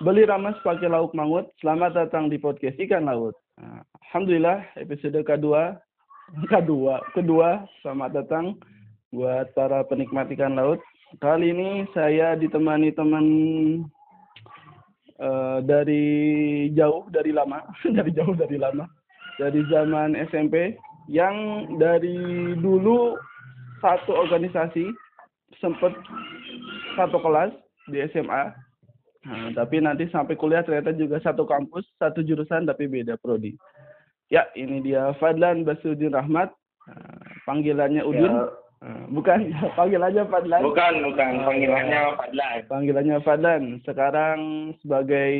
Beli rames pakai lauk mangut. Selamat datang di podcast ikan laut. Nah, Alhamdulillah episode kedua, kedua, kedua. Selamat datang buat para penikmat ikan laut. Kali ini saya ditemani teman uh, dari jauh, dari lama, dari jauh, dari lama, dari zaman SMP yang dari dulu satu organisasi sempat satu kelas di SMA Nah, tapi nanti sampai kuliah ternyata juga satu kampus, satu jurusan tapi beda prodi. Ya, ini dia Fadlan Basudin Rahmat. Nah, panggilannya Udin. Ya. Nah, bukan, panggilannya Fadlan. Bukan, bukan. Panggilannya Fadlan. Panggilannya Fadlan. Sekarang sebagai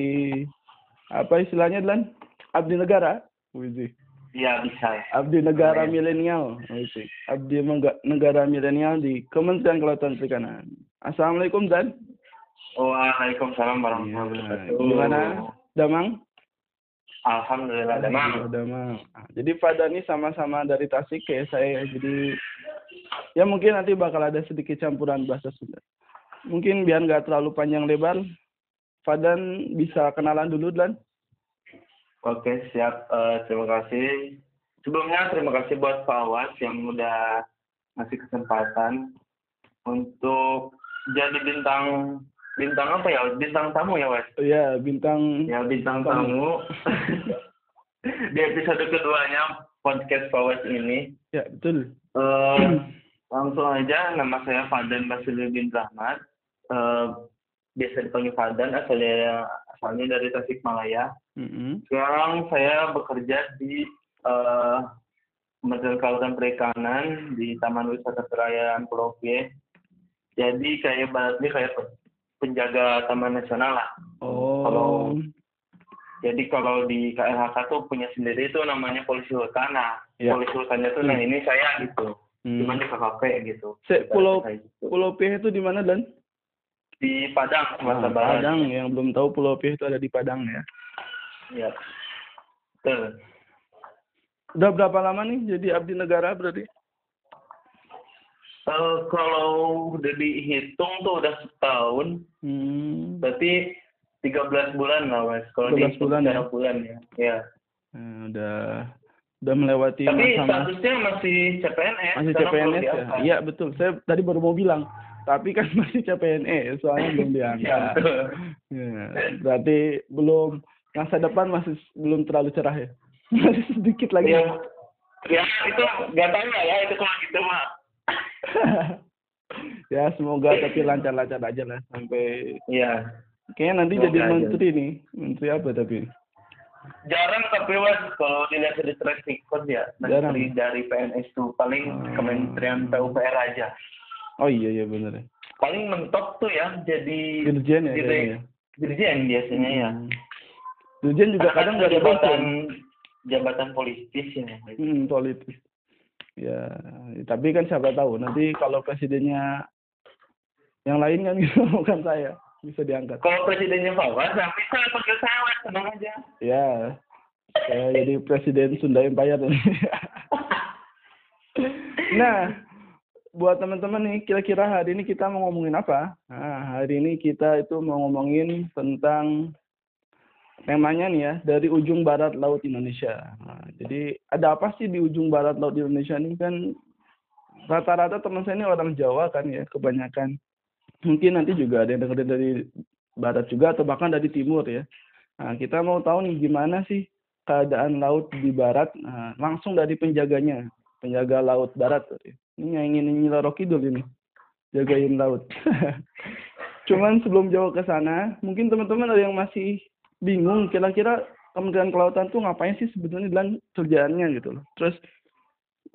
apa istilahnya, Dlan? Abdi negara. Wih, Iya bisa. Abdi negara milenial. Abdi negara milenial di Kementerian Kelautan Perikanan. Assalamualaikum Dan. Waalaikumsalam warahmatullahi iya. wabarakatuh. Gimana, Damang? Alhamdulillah Damang. Damang. Nah, jadi pada ini sama-sama dari Tasik kayak saya. Jadi ya mungkin nanti bakal ada sedikit campuran bahasa Sunda. Mungkin biar nggak terlalu panjang lebar, Fadan bisa kenalan dulu, Dan. Oke, siap. Uh, terima kasih. Sebelumnya terima kasih buat Pak Awas yang udah ngasih kesempatan untuk jadi bintang bintang apa ya? Bintang tamu ya Wes iya bintang ya bintang tamu, di episode keduanya podcast Pawes ini. Ya betul. Uh, langsung aja nama saya Fadan Basiluddin Rahmat. Uh, biasa dipanggil Fadan asalnya asalnya dari Tasikmalaya. Mm-hmm. sekarang saya bekerja di uh, Kementerian Kelautan Perikanan di Taman Wisata Perayaan Pulau Pie jadi kayak baratnya kayak penjaga taman nasional lah. Oh. Kalau jadi kalau di KLHK tuh punya sendiri itu namanya polisi hutan. Nah, ya. polisi hutannya tuh nah, hmm. nah ini saya gitu. Hmm. Cuma di KKP gitu. Se pulau gitu. Pulau P itu di mana dan? Di Padang, Sumatera ah, Barat. Padang, yang belum tahu Pulau P itu ada di Padang ya. Iya. Betul. Udah berapa lama nih jadi abdi negara berarti? Uh, kalau udah dihitung tuh udah setahun, hmm. berarti 13 bulan lah mas. Kalau di bulan ya? bulan ya. ya. Hmm, udah udah melewati Tapi masa statusnya masih CPNS. Masih CPNS ya. Iya betul. Saya tadi baru mau bilang. Tapi kan masih CPNS, soalnya belum diangkat. ya, berarti belum masa depan masih belum terlalu cerah ya. masih sedikit lagi. Ya, ya itu gak tanya ya itu kalau gitu mah ya semoga tapi lancar-lancar aja lah sampai ya kayaknya nanti semoga jadi menteri aja. nih menteri apa tapi jarang tapi was kalau dilihat dari track record ya jarang. menteri dari PNS tuh paling hmm. Kementerian PUPR aja oh iya iya benar paling mentok tuh ya jadi dirjen ya, jadi, ya. dirjen biasanya ya. hmm. ya dirjen juga kadang nggak jabatan jabatan politis ya hmm, politis ya tapi kan siapa tahu nanti kalau presidennya yang lain kan gitu bukan saya bisa diangkat. Kalau presidennya Fawaz bisa panggil saya tenang aja. Ya saya jadi presiden Sunda Empire. Nah buat teman-teman nih kira-kira hari ini kita mau ngomongin apa? Nah hari ini kita itu mau ngomongin tentang temanya nih ya dari ujung barat laut Indonesia. Nah, jadi ada apa sih di ujung barat laut Indonesia ini kan rata-rata teman saya ini orang Jawa kan ya kebanyakan. Mungkin nanti juga ada yang dengerin dari barat juga atau bahkan dari timur ya. Nah, kita mau tahu nih gimana sih keadaan laut di barat nah, langsung dari penjaganya, penjaga laut barat. Ini yang ingin Nyiloro Kidul ini. Jagain laut. Cuman sebelum jauh ke sana, mungkin teman-teman ada yang masih bingung kira-kira Kementerian Kelautan tuh ngapain sih sebetulnya dalam kerjaannya gitu loh. Terus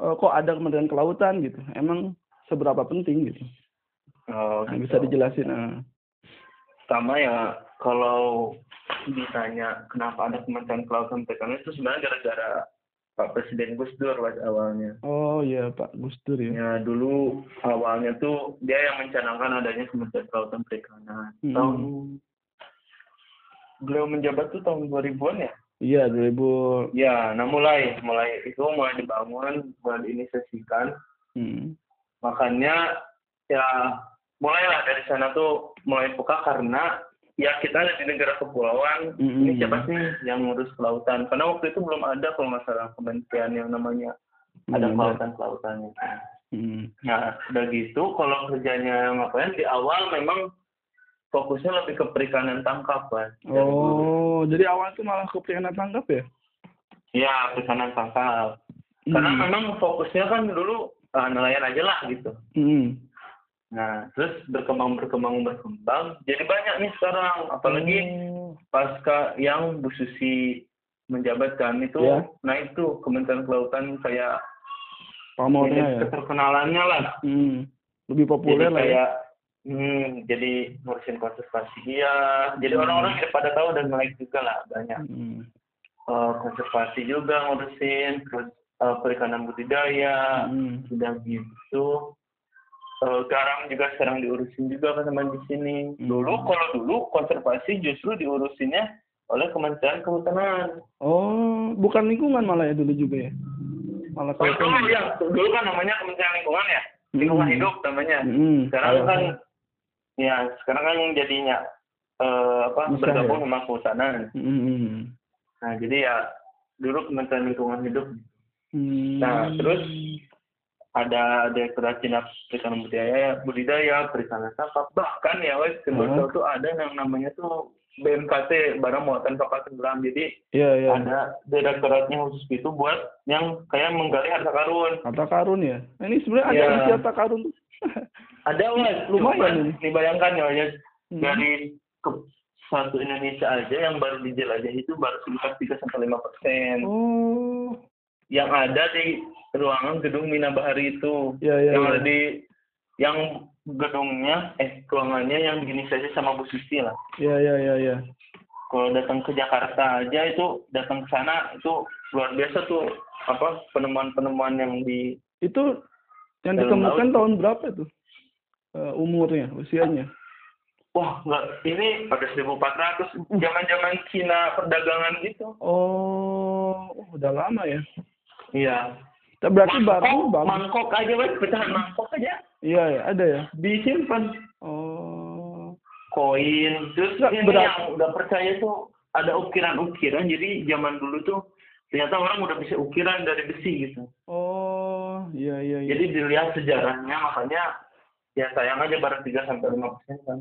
uh, kok ada Kementerian Kelautan gitu? Emang seberapa penting gitu? Oh, nah, gitu. bisa dijelasin. Uh. Sama ya kalau ditanya kenapa ada Kementerian Kelautan Perikanan itu sebenarnya gara-gara Pak Presiden Gus Dur awalnya. Oh iya Pak Gus Dur ya. Ya dulu awalnya tuh dia yang mencanangkan adanya Kementerian Kelautan Perikanan. Hmm. Tahun beliau menjabat tuh tahun 2000-an ya? Iya, 2000. Ya, nah mulai mulai itu mulai dibangun, mulai diinisiasikan. Hmm. Makanya ya mulailah dari sana tuh mulai buka karena ya kita ada di negara kepulauan mm-hmm. ini siapa sih yang ngurus kelautan karena waktu itu belum ada kalau masalah kementerian yang namanya mm-hmm. ada kelautan kelautannya mm-hmm. nah udah gitu kalau kerjanya ngapain di awal memang fokusnya lebih ke perikanan tangkap kan oh jadi awal itu malah ke perikanan tangkap ya Iya, perikanan tangkap. Karena mm. memang fokusnya kan dulu uh, nelayan aja lah gitu. Mm. Nah, terus berkembang berkembang berkembang, jadi banyak nih sekarang, apalagi mm. pasca yang Bu Susi menjabatkan itu, yeah. nah itu Kementerian Kelautan kayak pamornya ya. Keterkenalannya lah. Mm. Lebih populer jadi lah ya. kayak, ya. Hmm, jadi ngurusin konservasi iya. Jadi orang-orang mm. pada tahu dan melek juga lah banyak. Mm. Uh, konservasi juga ngurusin, terus uh, perikanan budidaya, hmm. udah gitu. Uh, garam juga sekarang diurusin juga kan sama di sini. Hmm. Dulu kalau dulu konservasi justru diurusinnya oleh Kementerian Kehutanan. Oh, bukan lingkungan malah ya dulu juga ya? Malah oh, dulu, ya, dulu kan namanya Kementerian Lingkungan ya, lingkungan hmm. hidup namanya. Hmm. Sekarang Ayo. kan, ya sekarang kan jadinya uh, apa Bisa, bergabung ya? sama kehutanan. Hmm. Nah jadi ya dulu Kementerian Lingkungan Hidup Hmm. Nah, terus ada Direktorat Cina Perikanan Budidaya, Budidaya, Perikanan Tangkap, bahkan ya wes hmm. tuh ada yang namanya tuh BMKT barang muatan kapal tenggelam. Jadi yeah, yeah. ada direktoratnya khusus itu buat yang kayak menggali harta karun. Harta karun ya. Nah, ini sebenarnya ada harta karun tuh. ada wes, lumayan. Dibayangkan ya, ya hmm. dari ke satu Indonesia aja yang baru dijelajah itu baru sekitar tiga sampai lima persen. Oh yang ada di ruangan gedung Mina Bahari itu ya, ya, yang ya. ada di yang gedungnya eh ruangannya yang diinisiasi sama Bu Susi lah. Iya iya iya iya. Kalau datang ke Jakarta aja itu datang ke sana itu luar biasa tuh apa penemuan-penemuan yang di itu yang ditemukan tahun berapa tuh uh, umurnya usianya? Wah, enggak, ini pada 1400, zaman-zaman Cina perdagangan gitu. Oh, udah lama ya? Iya. Berarti mangkok, baru bagus. Mangkok aja wes pecahan mangkok aja. Iya ya, ada ya. Disimpan. Oh. Koin. Terus Nggak, ini berat. yang udah percaya tuh ada ukiran-ukiran. Jadi zaman dulu tuh ternyata orang udah bisa ukiran dari besi gitu. Oh, iya iya. iya. Jadi dilihat sejarahnya makanya ya sayang aja baru 3 sampai lima persen kan.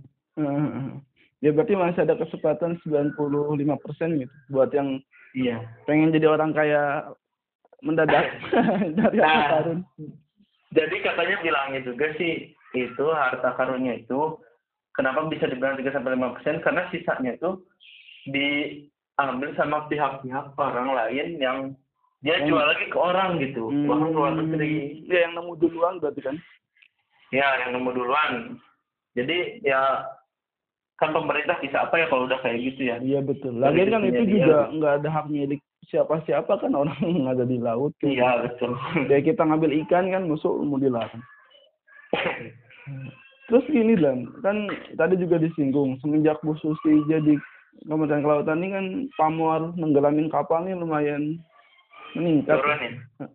Ya berarti masih ada kesempatan 95 persen gitu buat yang iya pengen jadi orang kaya mendadak dari nah. Jadi katanya bilangnya juga sih itu harta karunnya itu kenapa bisa dibilang 3 sampai lima persen karena sisanya itu diambil sama pihak-pihak orang lain yang dia hmm. jual lagi ke orang gitu, hmm. orang luar negeri. Ya yang nemu duluan berarti kan? Ya yang nemu duluan. Jadi ya kan pemerintah bisa apa ya kalau udah kayak gitu ya? Iya betul. Lagian kan itu juga nggak ada hak milik siapa-siapa kan orang yang ada di laut. Kan. Iya betul. Kayak kita ngambil ikan kan musuh mau dilarang. Terus gini dan kan tadi juga disinggung semenjak Bu Susi jadi Kementerian Kelautan ini kan pamor menggelamin kapal ini lumayan meningkat. Turun ya?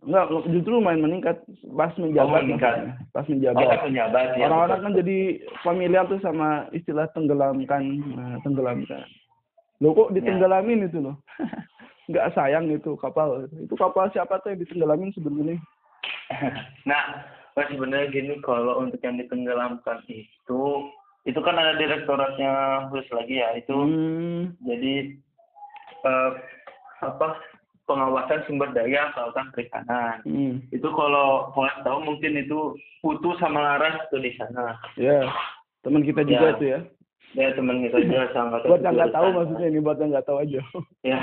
Enggak, justru lumayan meningkat pas menjabat. Oh, meningkat. Pas menjabat. Oh, menjabat ya. Orang-orang kan jadi familiar tuh sama istilah tenggelamkan, nah, tenggelamkan. Lo kok ditenggelamin ya. itu loh. nggak sayang itu kapal itu kapal siapa tuh yang ditenggelamin sebenarnya nah sebenarnya gini kalau untuk yang ditenggelamkan itu itu kan ada direktoratnya khusus lagi ya itu hmm. jadi uh, apa pengawasan sumber daya kelautan perikanan hmm. itu kalau kalau tahu mungkin itu putu sama laras tuh di sana ya teman kita juga ya. itu ya ya teman kita juga sangat buat yang nggak tahu maksudnya ini buat yang nggak tahu aja. Ya.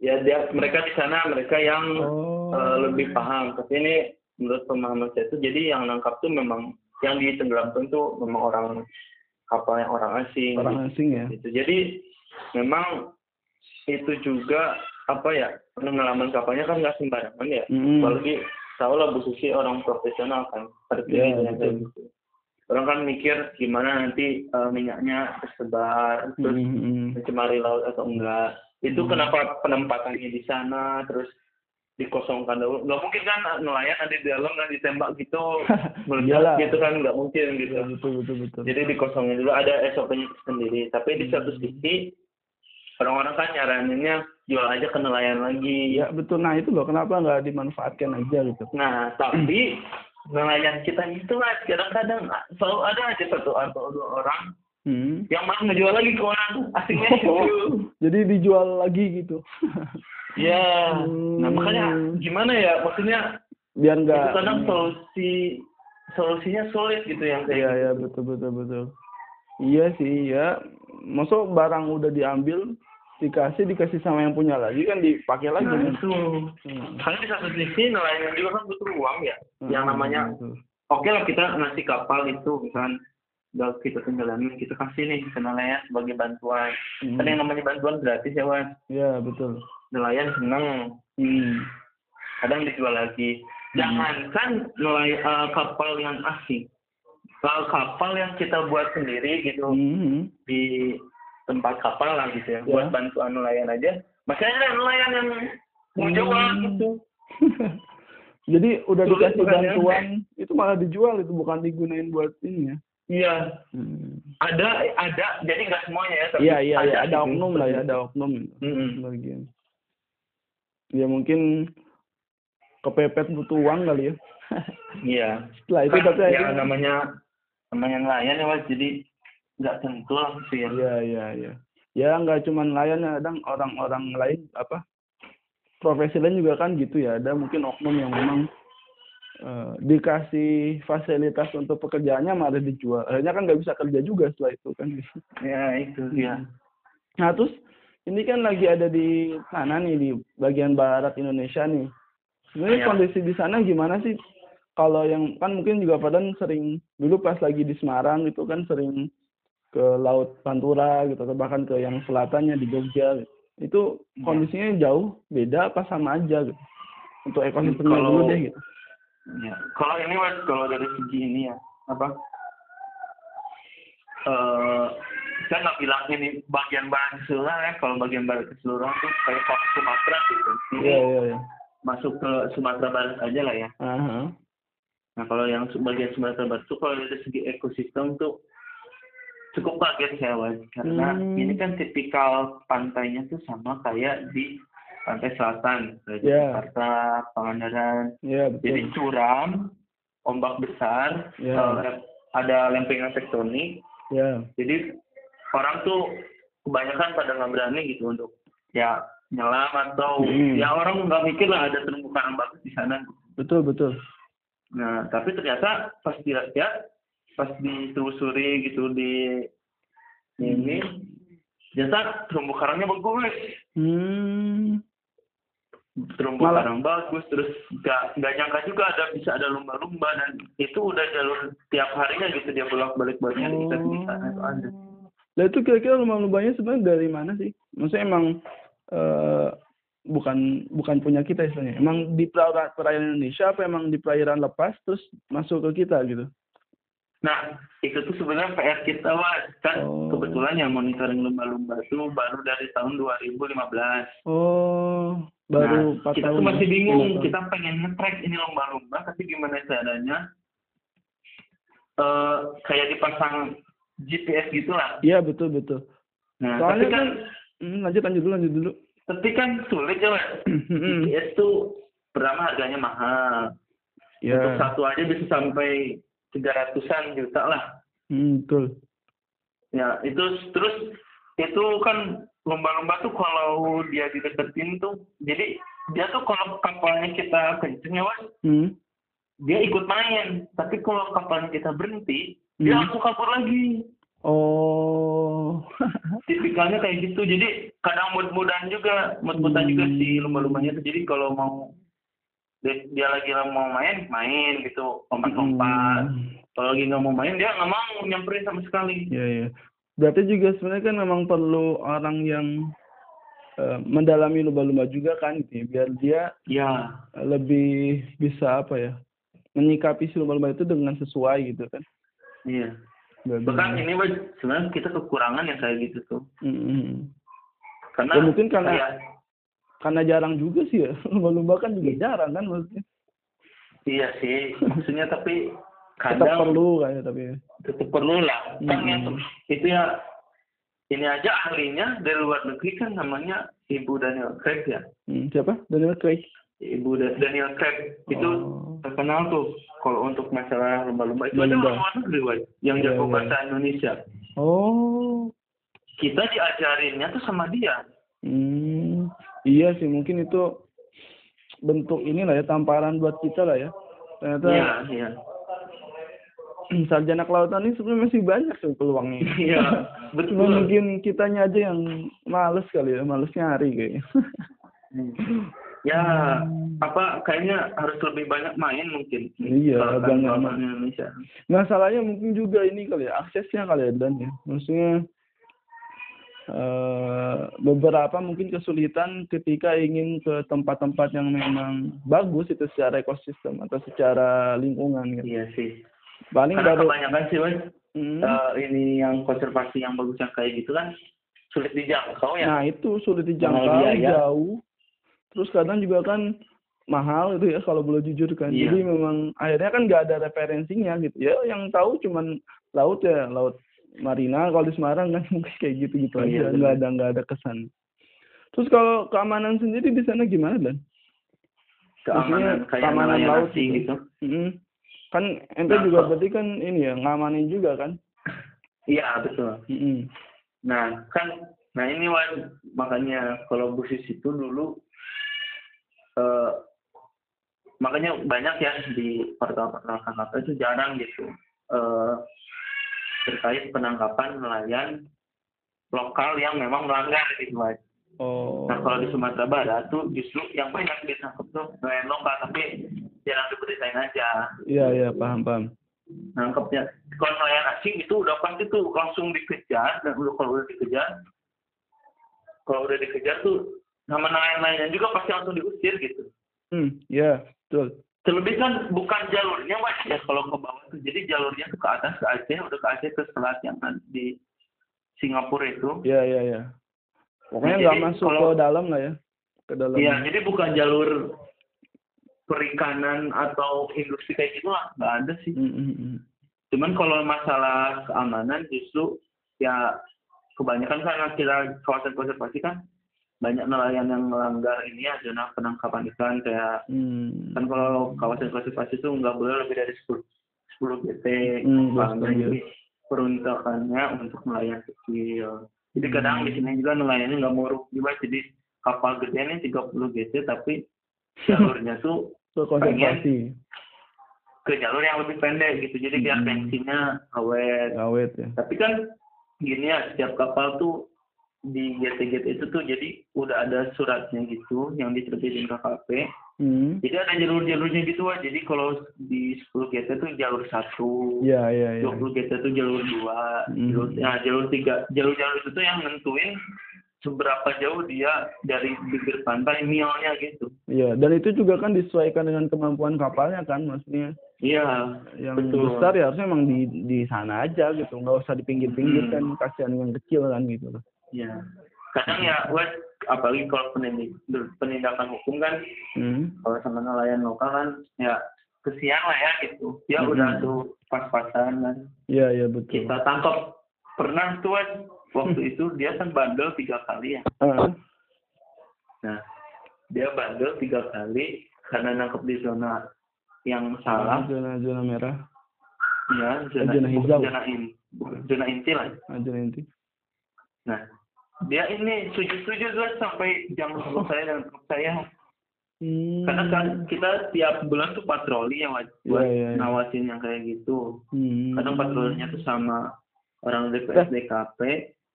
Ya dia mereka di sana mereka yang oh. uh, lebih paham. Tapi ini menurut pemahaman saya itu jadi yang nangkap tuh memang yang ditenggelamkan tuh memang orang kapal yang orang asing. Orang asing ya. Gitu. jadi memang itu juga apa ya pengalaman kapalnya kan nggak sembarangan ya. Mm. apalagi tahu lah Bu Susi orang profesional kan artinya yeah, gitu orang kan mikir gimana nanti uh, minyaknya tersebar terus mm-hmm. mencemari laut atau enggak. Itu mm-hmm. kenapa penempatannya di sana terus dikosongkan? Dulu nggak mungkin kan nelayan ada di dalam dan ditembak gitu. Meledak gitu kan nggak mungkin gitu. Ya, betul betul betul. Jadi dikosongin dulu ada SOP-nya sendiri. Tapi di satu sisi orang-orang kan nyaraninnya jual aja ke nelayan lagi. Ya betul. Nah itu loh kenapa nggak dimanfaatkan aja gitu? Nah tapi nelayan kita itu lah kadang-kadang selalu ada aja satu atau dua orang hmm. yang mau ngejual lagi ke orang asingnya oh, jadi dijual lagi gitu Ya, hmm. nah makanya gimana ya maksudnya biar enggak kadang solusi solusinya sulit gitu yang kayak Iya, iya betul betul betul. Iya sih, ya. Masuk barang udah diambil dikasih dikasih sama yang punya lagi kan dipakai lagi nah, itu hmm. karena di satu sisi nelayan juga kan butuh uang ya hmm, yang namanya oke okay lah kita ngasih kapal itu misalkan udah kita tenggelamin kita kasih nih ke nelayan sebagai bantuan hmm. kan yang namanya bantuan gratis ya Wan iya betul nelayan seneng hmm. kadang dijual lagi hmm. jangankan nelayan uh, kapal yang asing kalau kapal yang kita buat sendiri gitu hmm. di tempat kapal lah gitu ya, ya. buat bantuan nelayan aja. Masih ada nelayan yang mau hmm. jual gitu. Jadi udah Sulit dikasih bantuan ya. itu malah dijual itu bukan digunain buat ini ya? Iya. Hmm. ada ada jadi nggak semuanya ya tapi iya iya ada, ya, ada oknum lah ya ada oknum. Hmm. bagian. Ya mungkin kepepet butuh uang kali ya. Iya. Setelah itu tapi ya namanya namanya nelayan ya mas. Jadi nggak tentu lah sih ya. Iya iya iya. Ya nggak cuma nelayan ya kadang orang-orang lain apa profesi lain juga kan gitu ya. Ada mungkin oknum yang memang uh, dikasih fasilitas untuk pekerjaannya malah dijual. Akhirnya kan nggak bisa kerja juga setelah itu kan. Ya itu ya nah terus ini kan lagi ada di sana nih di bagian barat Indonesia nih. Sebenarnya ya. kondisi di sana gimana sih? Kalau yang kan mungkin juga Padan sering dulu pas lagi di Semarang itu kan sering ke laut Pantura gitu atau bahkan ke yang selatannya di Jogja gitu. Itu ya. kondisinya jauh beda apa sama aja gitu. Untuk ekosistemnya kalau, dulu deh gitu. Ya. Kalau ini mas kalau dari segi ini ya apa? Uh, saya nggak bilang ini bagian barat keseluruhan ya kalau bagian barat keseluruhan tuh kayak Sumatera gitu yeah, yeah, yeah. masuk ke Sumatera Barat aja lah ya uh -huh. nah kalau yang bagian Sumatera Barat tuh kalau dari segi ekosistem tuh cukup kaget saya was karena hmm. ini kan tipikal pantainya tuh sama kayak di pantai selatan kayak yeah. Jakarta Pangandaran yeah, betul. jadi curam ombak besar yeah. uh, ada lempengan tektonik yeah. jadi orang tuh kebanyakan pada nggak berani gitu untuk ya nyelam atau hmm. ya orang nggak mikir lah ada terumbu karang bagus di sana. Betul betul. Nah tapi ternyata pas dilihat pas ditelusuri gitu di ini ternyata terumbu karangnya bagus. Hmm. Terumbu Malah. karang bagus terus nggak nggak nyangka juga ada bisa ada lumba-lumba dan itu udah jalur tiap harinya gitu dia bolak balik buat nyari oh. di sana itu ada. Lah itu kira-kira lumba-lumbanya sebenarnya dari mana sih? Maksudnya emang uh, bukan bukan punya kita istilahnya. Emang di perairan Indonesia apa emang di perairan lepas terus masuk ke kita gitu? Nah, itu tuh sebenarnya PR kita, Mas. Kan oh. kebetulan yang monitoring lumba-lumba itu baru dari tahun 2015. Oh, baru nah, kita tahun. tuh masih ya? bingung. Kita pengen nge-track ini lumba-lumba, tapi gimana caranya? Uh, kayak dipasang GPS gitulah. Iya betul betul. Nah, Soalnya tapi kan, kan hmm, lanjut lanjut dulu lanjut dulu. Tapi kan sulit ya, Mas. GPS tuh pertama harganya mahal. Ya. Untuk satu aja bisa sampai tiga ratusan juta lah. Hmm, betul. Ya, itu terus itu kan lomba-lomba tuh kalau dia dideketin tuh, jadi dia tuh kalau kapalnya kita kenceng ya, Mas, hmm. dia ikut main. Tapi kalau kapalnya kita berhenti, dia hmm. langsung kabur lagi oh tipikalnya kayak gitu jadi kadang mud-mudan juga mud-mudan hmm. juga sih lumba-lumbanya tuh jadi kalau mau dia, dia lagi mau main main gitu lompat-lompat hmm. kalau lagi nggak mau main dia nggak mau nyamperin sama sekali iya iya berarti juga sebenarnya kan memang perlu orang yang uh, mendalami lumba-lumba juga kan gitu ya, biar dia ya lebih bisa apa ya menyikapi si lumba-lumba itu dengan sesuai gitu kan Iya. Bahkan ini sebenarnya kita kekurangan yang kayak gitu tuh. Mm-hmm. Karena ya, mungkin karena ya, karena jarang juga sih ya. Lumba-lumba kan juga jarang kan maksudnya. Iya sih. Maksudnya tapi kadang tetap perlu kayaknya tapi tetap perlu lah. Kan hmm. itu ya ini aja ahlinya dari luar negeri kan namanya Ibu Daniel Craig ya? Hmm, siapa? Daniel Craig? Ibu Daniel Craig. Itu oh. terkenal tuh kalau untuk masalah lumba-lumba. Itu ada luar negeri yang yeah, jago yeah. bahasa Indonesia. Oh. Kita diajarinnya tuh sama dia. Hmm iya sih mungkin itu bentuk inilah ya tamparan buat kita lah ya. Ternyata iya iya. sarjana kelautan ini sebenarnya masih banyak tuh peluangnya. Iya betul. Cuma mungkin kitanya aja yang males kali ya males nyari kayaknya. Ya apa kayaknya harus lebih banyak main mungkin. Iya banyak main Indonesia. Masalahnya mungkin juga ini kali ya aksesnya kali ya dan ya. Maksudnya beberapa mungkin kesulitan ketika ingin ke tempat-tempat yang memang bagus itu secara ekosistem atau secara lingkungan gitu. Iya sih. Paling Karena baru, kebanyakan sih mas, hmm. uh, ini yang konservasi yang bagus yang kayak gitu kan sulit dijangkau ya. Nah itu sulit dijangkau jauh. Terus kadang juga kan mahal itu ya kalau boleh jujur kan. Iya. Jadi memang akhirnya kan nggak ada referensinya gitu ya. Yang tahu cuman laut ya laut Marina kalau di Semarang kan mungkin kayak gitu gitu oh, aja iya, nggak ada nggak ada kesan. Terus kalau keamanan sendiri di sana gimana dan? Keamanan kayak keamanan laut gitu, gitu. Mm-hmm. kan ente nah, juga berarti kan ini ya ngamanin juga kan? Iya betul. Mm-hmm. nah kan nah ini wan. Makanya kalau busis itu dulu uh, makanya banyak ya di portal-portal KKP itu jarang gitu. Uh, terkait penangkapan nelayan lokal yang memang melanggar gitu Mas. Oh. Nah kalau di Sumatera Barat tuh justru yang banyak ditangkap tuh nelayan lokal tapi jarang diberitain aja. Iya iya paham paham. Nangkepnya kalau nelayan asing itu udah pasti tuh langsung dikejar dan udah kalau udah dikejar kalau udah dikejar tuh nama nelayan-nelayan juga pasti langsung diusir gitu. Hmm, iya, betul terlebih kan bukan jalurnya mas ya kalau ke bawah tuh. Jadi jalurnya tuh ke atas ke Aceh udah ke Aceh ke selat yang di Singapura itu. Iya iya iya. Pokoknya nah, nggak masuk kalau, ke dalam lah ya ke dalam. Iya jadi bukan jalur perikanan atau industri kayak gitu lah nggak ada sih. Mm -hmm. cuman kalau masalah keamanan justru ya kebanyakan karena kita kawasan konservasi kan banyak nelayan yang melanggar ini ya zona penangkapan ikan kayak hmm. kan kalau kawasan konservasi itu nggak boleh lebih dari 10 10 GT hmm, jadi peruntukannya untuk nelayan kecil. Jadi hmm. kadang di sini juga nelayannya nggak mau juga jadi kapal gede ini 30 GT tapi jalurnya tuh pengen ke jalur yang lebih pendek gitu. Jadi biar bensinnya awet. Awet ya. Tapi kan gini ya setiap kapal tuh di GT-GT itu tuh jadi udah ada suratnya gitu yang diterbitin KKP. Hmm. Jadi ada jalur-jalurnya gitu wah. Jadi kalau di 10 GT tuh jalur satu, yeah, yeah, yeah. 20 GT tuh jalur dua, hmm. jalur, nah jalur tiga, jalur-jalur itu tuh yang nentuin seberapa jauh dia dari bibir pantai milnya gitu. Iya, dan itu juga kan disesuaikan dengan kemampuan kapalnya kan, maksudnya. Iya, yang betul. besar ya harusnya emang di di sana aja gitu, nggak usah di pinggir-pinggir hmm. kan, kasihan yang kecil kan gitu loh. Ya. Kadang ya, wes apalagi kalau penindakan hukum kan, hmm. kalau sama nelayan lokal kan, ya kesian lah ya gitu. Ya hmm. udah tuh pas-pasan kan. Iya iya betul. Kita tangkap pernah tuh wes waktu hmm. itu dia kan bandel tiga kali ya. Uh. Nah dia bandel tiga kali karena nangkep di zona yang salah. Zona zona merah. Ya zona, zona hijau. Zona, in, zona inti lah. Ah, zona inti. Nah dia ini sujud-sujud lah sampai jam grup saya dan grup saya hmm. karena kan kita tiap bulan tuh patroli yang wajib buat yeah, yeah, yeah. nawasin yang kayak gitu hmm. kadang patrolinya tuh sama orang DPS DKP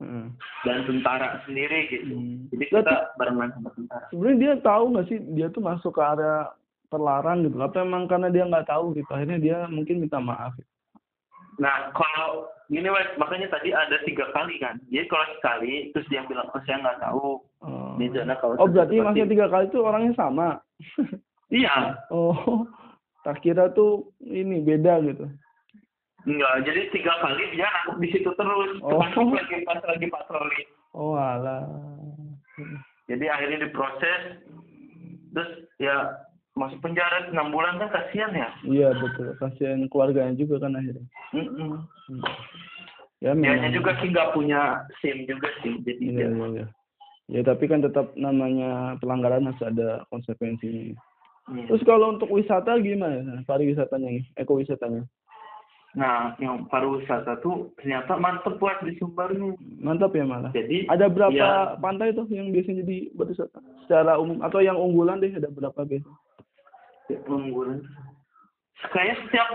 hmm. dan tentara sendiri gitu hmm. jadi kita barengan sama tentara sebenarnya dia tahu nggak sih dia tuh masuk ke area terlarang gitu apa emang karena dia nggak tahu gitu akhirnya dia mungkin minta maaf gitu. Nah, kalau gini wes, makanya tadi ada tiga kali kan. Jadi kalau sekali, terus dia bilang, oh saya nggak tahu. Oh, di zona kalau oh berarti maksudnya tiga kali itu orangnya sama? iya. Oh, tak kira tuh ini beda gitu. Enggak, jadi tiga kali dia di situ terus. Oh. lagi pas lagi patroli. Oh alah. Jadi akhirnya diproses terus ya masuk penjara enam bulan kan kasihan ya iya betul kasihan keluarganya juga kan akhirnya mm -mm. Hmm. ya memang. juga sih nggak punya sim juga sih jadi iya, iya, iya. ya tapi kan tetap namanya pelanggaran harus ada konsekuensinya iya. terus kalau untuk wisata gimana pariwisatanya ekowisatanya Nah, yang pariwisata tuh ternyata mantep buat di Sumbar nih. Mantap ya malah. Jadi ada berapa ya, pantai tuh yang biasanya jadi wisata secara umum atau yang unggulan deh ada berapa biasa? Ya, unggulan. Kayak setiap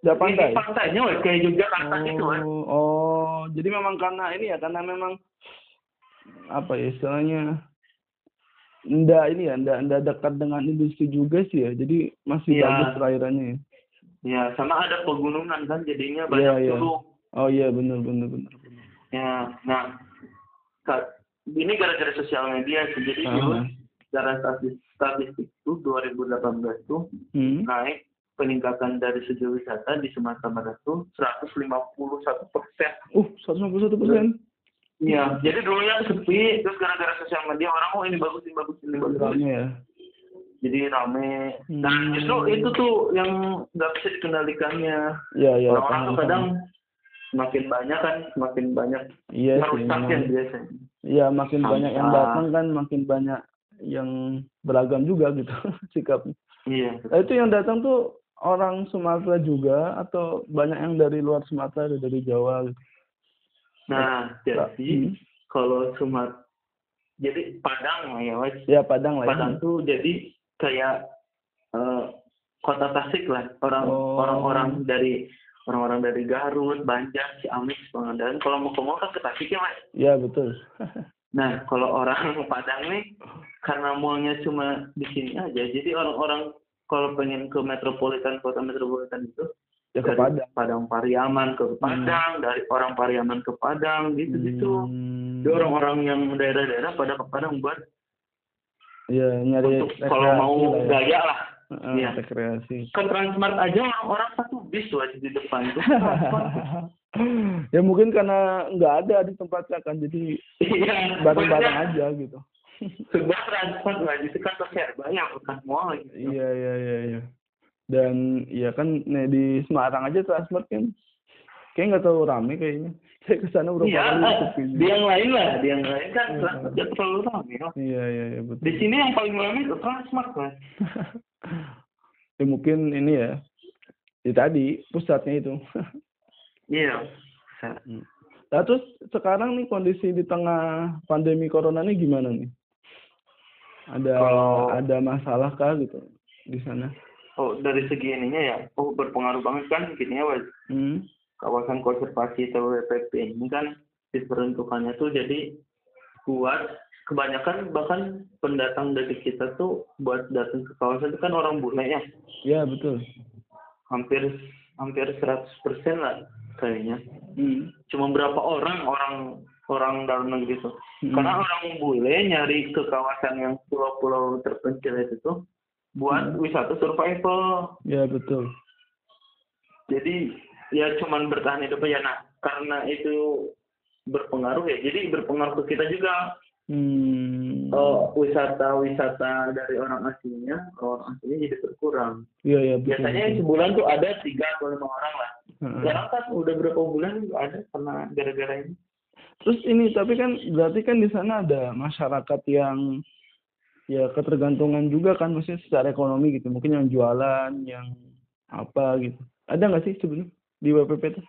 setiap pantai. pantainya weh, kayak Yogyakarta oh, gitu kan. Oh, jadi memang karena ini ya karena memang apa ya istilahnya ndak ini ya ndak ndak dekat dengan industri juga sih ya jadi masih ya. bagus perairannya ya Ya, sama ada pegunungan kan jadinya banyak yeah, yeah. Oh iya benar benar benar. Ya, nah ini gara-gara sosial media sih. Jadi uh -huh. secara statistik, statistik itu 2018 tuh hmm. naik peningkatan dari segi wisata di Sumatera Barat tuh 151 persen. Uh, 151 persen. Iya, jadi dulunya sepi, terus gara-gara sosial media orang oh ini bagus, ini bagus, ini bagus. ya jadi rame nah hmm. justru itu tuh yang nggak bisa dikendalikannya ya, ya, orang-orang tuh kadang semakin banyak kan semakin banyak iya merusaknya biasanya iya makin Sampai. banyak yang datang kan makin banyak yang beragam juga gitu sikapnya iya nah, itu yang datang tuh orang Sumatera juga atau banyak yang dari luar Sumatera dari Jawa gitu nah jadi hmm. kalau Sumatera jadi Padang ya wes ya Padang lah ya. Padang ya. tuh jadi kayak uh, kota Tasik lah orang oh. orang-orang dari orang-orang dari Garut, Banjar, Ciamis, Pangandaran. Kalau mau ke mall kan ke Tasik ya mas? Iya betul. nah kalau orang Padang nih karena mallnya cuma di sini aja, jadi orang-orang kalau pengen ke metropolitan kota metropolitan itu ya ke Padang. Padang Pariaman ke hmm. Padang, hmm. dari orang Pariaman ke Padang gitu-gitu. Hmm. orang-orang yang daerah-daerah pada ke Padang buat Iya, nyari kalau mau lah ya. gaya lah. Uh, ya. rekreasi. Kan Transmart aja orang satu bis tuh aja di depan tuh. Ya mungkin karena nggak ada di tempatnya kan jadi iya, bareng-bareng aja gitu. Sebuah Transmart lah itu kan banyak bukan mall gitu. Iya iya iya iya. Dan ya kan nih di Semarang aja Transmart kan kayak nggak terlalu rame kayaknya saya ke sana berapa iya, kali sepi di yang lain lah di yang lain kan iya. tidak terlalu rame ya. iya iya iya betul di sini yang paling rame itu Transmart mas ya mungkin ini ya di tadi pusatnya itu iya hmm. nah terus sekarang nih kondisi di tengah pandemi corona ini gimana nih ada oh. ada masalah kah gitu di sana oh dari segi ininya ya oh berpengaruh banget kan gini ya hmm kawasan konservasi TWPP ini kan diperuntukannya tuh jadi buat kebanyakan bahkan pendatang dari kita tuh buat datang ke kawasan itu kan orang bule ya. Iya betul. Hampir hampir 100% lah kayaknya. Hmm. Cuma berapa orang orang orang dalam negeri itu. Hmm. Karena orang bule nyari ke kawasan yang pulau-pulau terpencil itu tuh buat hmm. wisata survival. Iya betul. Jadi ya cuman bertahan hidup aja nah karena itu berpengaruh ya jadi berpengaruh ke kita juga hmm. oh, wisata wisata dari orang aslinya orang aslinya jadi berkurang iya iya biasanya sebulan tuh ada tiga atau lima orang lah hmm. kan udah berapa bulan ada karena gara-gara ini terus ini tapi kan berarti kan di sana ada masyarakat yang ya ketergantungan juga kan maksudnya secara ekonomi gitu mungkin yang jualan yang apa gitu ada nggak sih sebenarnya di WPP itu?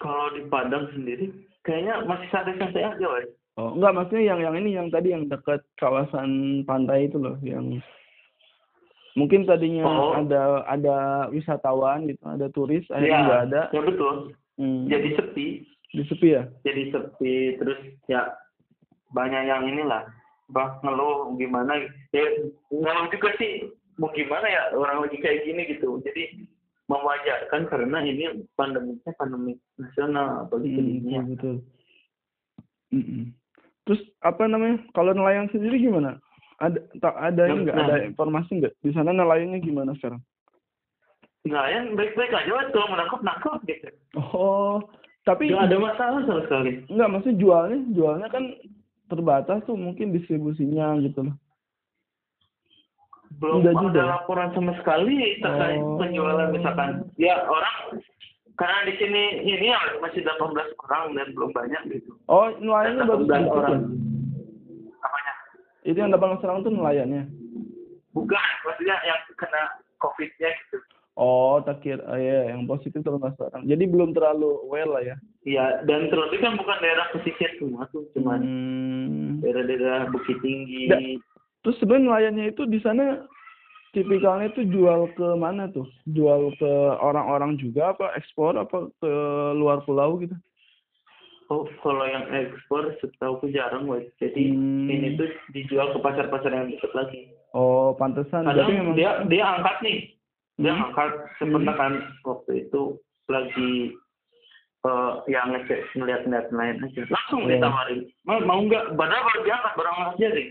Kalau di Padang sendiri, kayaknya masih santai-santai aja, Wes. Oh, enggak, maksudnya yang yang ini yang tadi yang dekat kawasan pantai itu loh, yang mungkin tadinya oh. ada ada wisatawan gitu, ada turis, akhirnya ya, nggak ada. Ya betul. Hmm. Jadi sepi. Di sepi ya? Jadi sepi, terus ya banyak yang inilah, bah ngeluh gimana, ya ngeluh juga sih, mau gimana ya orang lagi kayak gini gitu. Jadi mewajarkan karena ini pandemiknya pandemi nasional atau di hmm, dunia. Betul. Mm -mm. Terus apa namanya? Kalau nelayan sendiri gimana? Ada tak ada nah, nggak? Ada informasi nggak? Di sana nelayannya gimana sekarang? Nelayan baik-baik aja, kalau menangkap nangkap gitu. Oh, tapi nggak ada masalah sama sekali. Nggak, maksudnya jualnya, jualnya kan terbatas tuh mungkin distribusinya gitu loh belum Udah ada juga. laporan sama sekali terkait oh. penjualan misalkan ya orang karena di sini ini ya masih 18 orang dan belum banyak gitu. Oh, nelayannya baru sedikit orang. Itu yang 18 orang tuh nelayannya? Bukan, maksudnya yang kena COVID-nya gitu. Oh, tak kira, oh, ya, yang positif 18 orang. Jadi belum terlalu well lah ya? Iya, dan terus kan bukan daerah pesisir semua tuh, cuma hmm. daerah-daerah Bukit Tinggi. Da, terus sebenarnya nelayannya itu di sana tipikalnya itu jual ke mana tuh? Jual ke orang-orang juga apa ekspor apa ke luar pulau gitu? Oh, kalau yang ekspor setahu aku jarang, buat. Jadi hmm. ini tuh dijual ke pasar-pasar yang dekat lagi. Oh, pantesan. Kadang memang... dia dia angkat nih. Dia hmm. angkat sebenarnya kan waktu itu lagi uh, yang ngecek ngeliat-ngeliat lain aja. Langsung yeah. ditawarin. Mau, mau nggak? Padahal baru diangkat barang aja deh.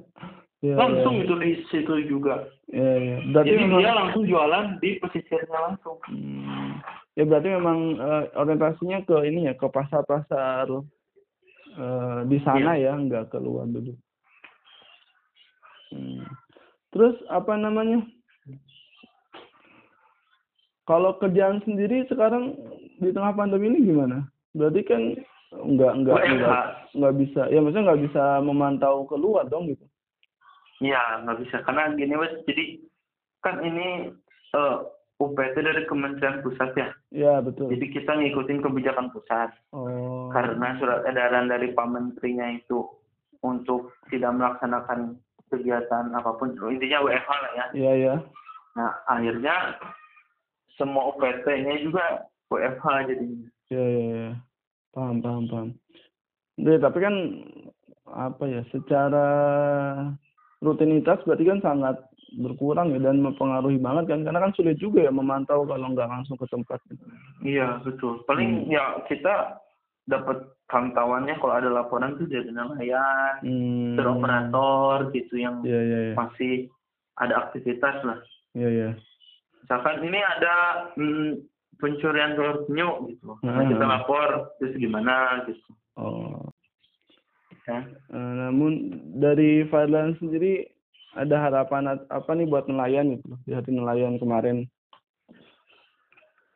ya, langsung ya. itu di situ juga. Ya, ya. Berarti Jadi memang... dia langsung jualan di pesisirnya langsung. Hmm. Ya berarti memang uh, orientasinya ke ini ya ke pasar-pasar uh, di sana ya, ya nggak keluar dulu. Hmm. Terus apa namanya? Kalau kerjaan sendiri sekarang di tengah pandemi ini gimana? Berarti kan nggak nggak nggak nggak bisa ya maksudnya nggak bisa memantau keluar dong gitu Iya, nggak bisa. Karena gini, Wes, jadi kan ini uh, UPT dari Kementerian Pusat ya. Iya, betul. Jadi kita ngikutin kebijakan pusat. Oh. Karena surat edaran dari Pak Menterinya itu untuk tidak melaksanakan kegiatan apa pun, intinya WFH lah ya. Iya, iya. Nah, akhirnya semua UPT-nya juga WFH jadinya. Iya, iya, iya. Paham, paham, paham. Jadi, tapi kan apa ya, secara rutinitas berarti kan sangat berkurang ya dan mempengaruhi banget kan karena kan sulit juga ya memantau kalau nggak langsung ke tempat. Iya betul. Paling hmm. ya kita dapat pantauannya kalau ada laporan tuh dari nelayan, hmm. dari operator gitu yang yeah, yeah, yeah. masih ada aktivitas lah. Iya yeah, iya. Yeah. Misalkan ini ada hmm, pencurian telur penyu gitu, nah, kita lapor terus gimana gitu. Oh ya. Uh, namun dari Fadlan sendiri ada harapan apa nih buat nelayan gitu di hari nelayan kemarin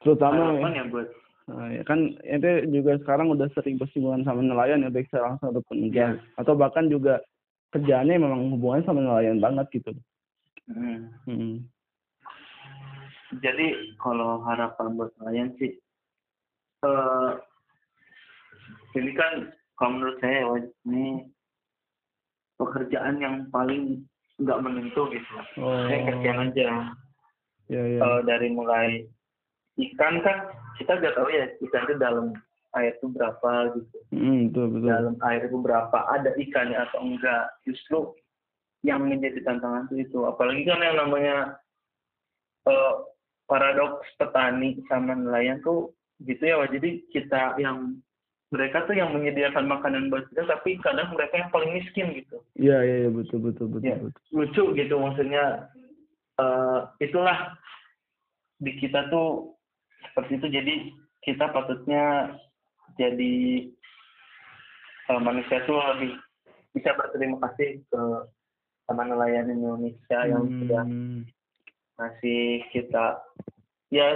terutama harapan ya, ya buat Nah, ya kan ente juga sekarang udah sering bersinggungan sama nelayan ya baik secara langsung ataupun enggak ya. atau bahkan juga kerjaannya memang hubungannya sama nelayan banget gitu. Hmm. Hmm. Jadi kalau harapan buat nelayan sih, uh, ini kan kalau menurut saya ini pekerjaan yang paling nggak menentu gitu oh. saya kerjaan aja ya, ya. Uh, dari mulai ikan kan kita nggak tahu ya ikan itu dalam air itu berapa gitu mm, betul, betul. dalam air itu berapa ada ikannya atau enggak justru yang menjadi tantangan itu itu apalagi kan yang namanya uh, paradoks petani sama nelayan tuh gitu ya jadi kita yang mereka tuh yang menyediakan makanan buat kita tapi kadang mereka yang paling miskin gitu. Iya iya ya, betul betul betul, ya, betul. lucu gitu maksudnya uh, itulah. Di kita tuh seperti itu jadi kita patutnya jadi uh, manusia tuh lebih bisa berterima kasih ke teman nelayan Indonesia hmm. yang sudah ngasih kita ya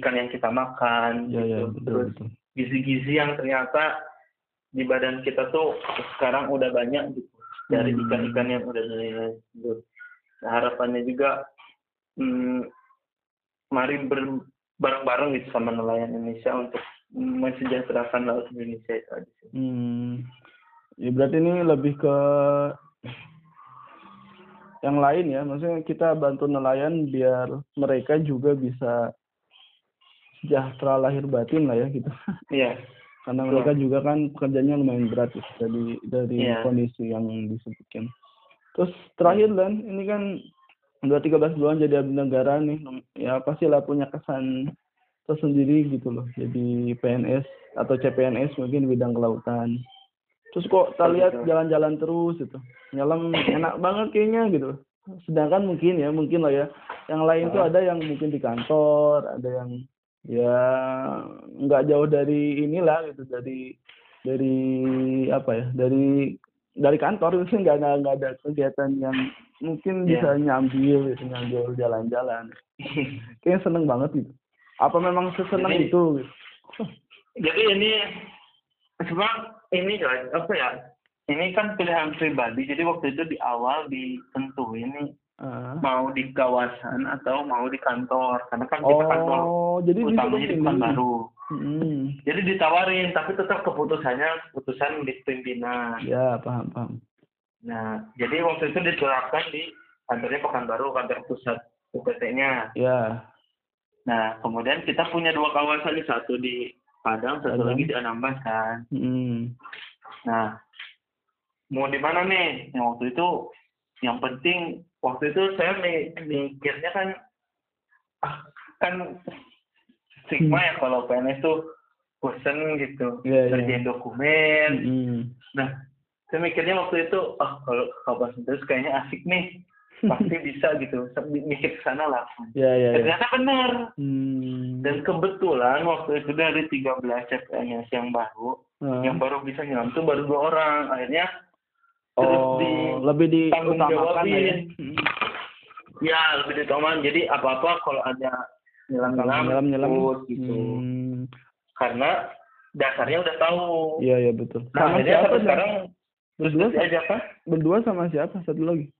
ikan yang kita makan ya, gitu. ya, betul, terus betul gizi-gizi yang ternyata di badan kita tuh sekarang udah banyak gitu dari hmm. ikan-ikan yang udah dari gitu. Nah, harapannya juga hmm, mari bareng-bareng gitu sama nelayan Indonesia untuk mensejahterakan laut Indonesia itu aja. Hmm. Ya berarti ini lebih ke yang lain ya, maksudnya kita bantu nelayan biar mereka juga bisa sejahtera lahir batin lah ya gitu. Iya. Karena mereka juga kan pekerjaannya lumayan berat ya, dari dari yeah. kondisi yang disebutkan. Terus terakhir dan ini kan udah 13 bulan jadi abdi negara nih, ya pastilah punya kesan tersendiri gitu loh. Jadi PNS atau CPNS mungkin bidang kelautan. Terus kok kita lihat jalan-jalan terus gitu. Nyelam enak banget kayaknya gitu. Sedangkan mungkin ya, mungkin lah ya. Yang lain tuh ada yang mungkin di kantor, ada yang ya nggak jauh dari inilah gitu dari dari apa ya dari dari kantor itu nggak ada nggak ada kegiatan yang mungkin yeah. bisa nyambil gitu nyambil jalan-jalan kayaknya seneng banget gitu apa memang seseneng jadi, itu gitu? jadi ini sebab ini apa ya ini kan pilihan pribadi jadi waktu itu di awal ditentuin uh. mau di kawasan atau mau di kantor karena kan kita oh, kantor jadi utamanya di baru hmm. jadi ditawarin tapi tetap keputusannya keputusan di pimpinan ya paham paham Nah, jadi waktu itu diterapkan di kantornya Pekanbaru, kantor pusat UPT-nya. Ya. Nah, kemudian kita punya dua kawasan, satu di Padang, satu Padang. lagi di Anambas kan. Hmm. Nah, mau di mana nih? Yang waktu itu, yang penting waktu itu saya mikirnya kan, ah, kan stigma hmm. ya kalau PNS tuh bosen gitu, yeah, iya. kerjain yeah. dokumen. Hmm. Nah, saya mikirnya waktu itu oh kalau kabar terus kayaknya asik nih pasti bisa gitu mikir ke sana lah ya, ya, ya. ternyata benar hmm. dan kebetulan waktu itu dari 13 CPNS yang baru hmm. yang baru bisa nyelam tuh baru dua orang akhirnya oh, terus di lebih di tanggung jawabin ya, hmm. ya lebih diutamakan jadi apa apa kalau ada nyelam nyelam nyelam, nyelam. gitu hmm. karena dasarnya udah tahu iya iya betul nah, akhirnya sampai sekarang Berdua aja apa? Berdua sama siapa? Satu lagi?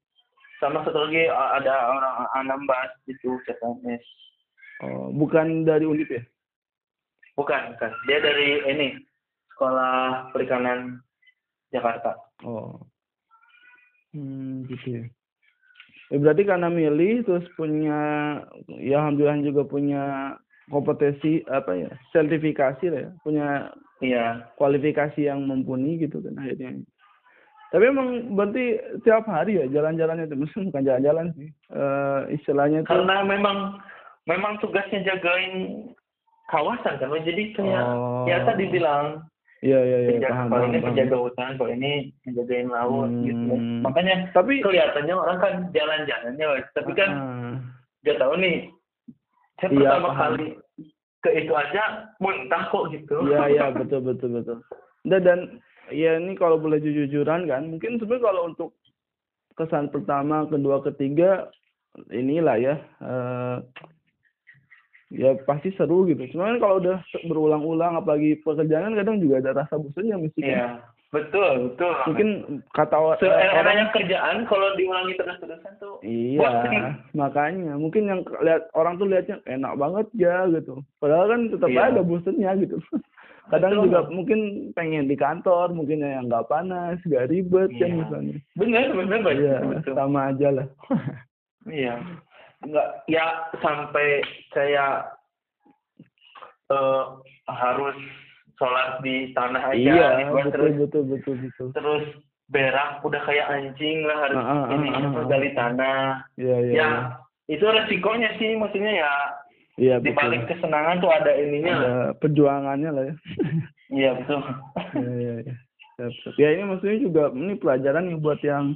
Sama satu lagi ada orang Anambas itu CPNS. Oh, bukan dari Undip ya? Bukan, bukan. Dia dari ini Sekolah Perikanan Jakarta. Oh. Hmm, gitu ya. Ya berarti karena milih terus punya ya alhamdulillah juga punya kompetensi apa ya sertifikasi lah ya punya iya kualifikasi yang mumpuni gitu kan akhirnya tapi emang berarti tiap hari ya jalan-jalannya itu mesti bukan jalan-jalan sih uh, istilahnya itu karena memang memang tugasnya jagain kawasan kan jadi kayak oh. ya tadi bilang Iya iya iya. Paham, kalau ini penjaga hutan, kalau ini menjagain laut hmm. gitu. Makanya tapi kelihatannya orang kan jalan-jalannya, tapi kan uh, gak tahu nih. Saya iya, pertama paham. kali ke itu aja muntah kok gitu. Iya iya betul betul betul. Dan, dan ya ini kalau boleh jujur-jujuran kan mungkin sebenarnya kalau untuk kesan pertama kedua ketiga inilah ya uh, ya pasti seru gitu cuman kalau udah berulang-ulang apalagi pekerjaan kan kadang juga ada rasa bosannya mesti kan. Iya, betul betul mungkin kata Se orang kerjaan kalau diulangi terus-terusan tuh iya bosen. makanya mungkin yang lihat orang tuh lihatnya enak banget ya gitu padahal kan tetap iya. ada bosannya gitu kadang Betul. juga mungkin pengen di kantor mungkin yang nggak panas nggak ribet kan iya. kan misalnya benar benar baik iya, sama aja lah iya nggak ya sampai saya uh, harus sholat di tanah aja iya, betul, terus betul betul betul terus berak udah kayak anjing lah harus ah, ah, ini ah, ah, gali tanah iya, iya, ya iya. itu resikonya sih maksudnya ya Iya Di balik kesenangan tuh ada ininya ada lah. perjuangannya lah ya. iya betul. Iya iya iya. Ya ini maksudnya juga ini pelajaran yang buat yang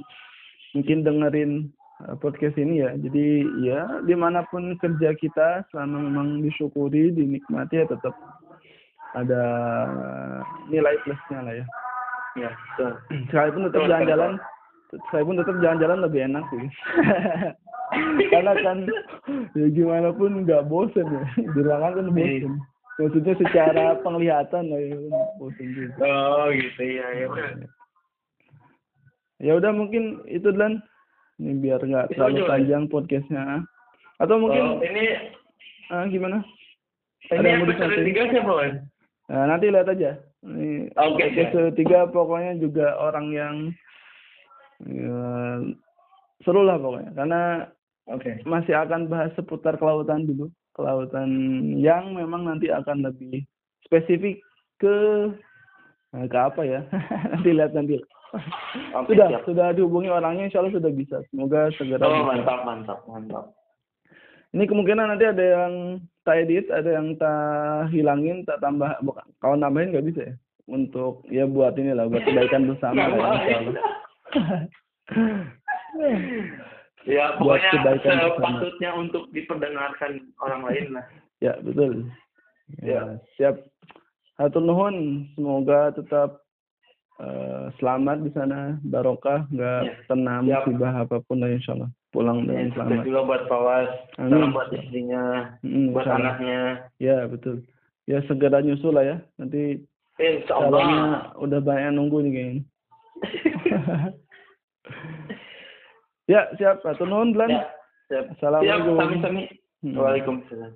mungkin dengerin podcast ini ya. Jadi ya di mana pun kerja kita selama memang disyukuri, dinikmati ya tetap ada nilai plusnya lah ya. Iya betul. Sekalipun tetap jalan-jalan, sekalipun tetap jalan-jalan lebih enak sih. karena kan ya gimana pun nggak bosen ya di ruangan kan bosen maksudnya secara penglihatan lah ya bosen juga oh gitu ya ya ya udah mungkin itu dan ini biar nggak terlalu panjang podcastnya atau mungkin oh, ini ah, gimana? ini ada yang episode tiga siapa nah, nanti lihat aja. Ini okay, episode tiga pokoknya juga orang yang ya, seru lah pokoknya. Karena Oke. Okay. Masih akan bahas seputar kelautan dulu. Kelautan yang memang nanti akan lebih spesifik ke nah, ke apa ya? nanti lihat nanti. Okay, sudah, siap. sudah dihubungi orangnya insya Allah sudah bisa. Semoga segera. Oh, bisa. mantap, mantap, mantap. Ini kemungkinan nanti ada yang tak edit, ada yang tak hilangin, tak tambah, bukan, kalau nambahin nggak bisa ya. Untuk ya buat ini lah, buat kebaikan bersama lah, insya Allah. Ya, pokoknya sepatutnya untuk diperdengarkan orang lain lah. Ya, betul. Ya, ya. siap. Hatur nuhun, semoga tetap uh, selamat di sana, barokah, nggak ya. kena musibah apa pun lah insya Allah. Pulang dengan ya, selamat. juga buat Pawas, salam buat istrinya, hmm, buat anaknya. Ya, betul. Ya, segera nyusul lah ya. Nanti Insya Allah. udah banyak nunggu nih kayaknya. ya, siap. Hatur nuhun, Blan. Ya, siap. Assalamualaikum. Siap, sami-sami. Hmm. Waalaikumsalam.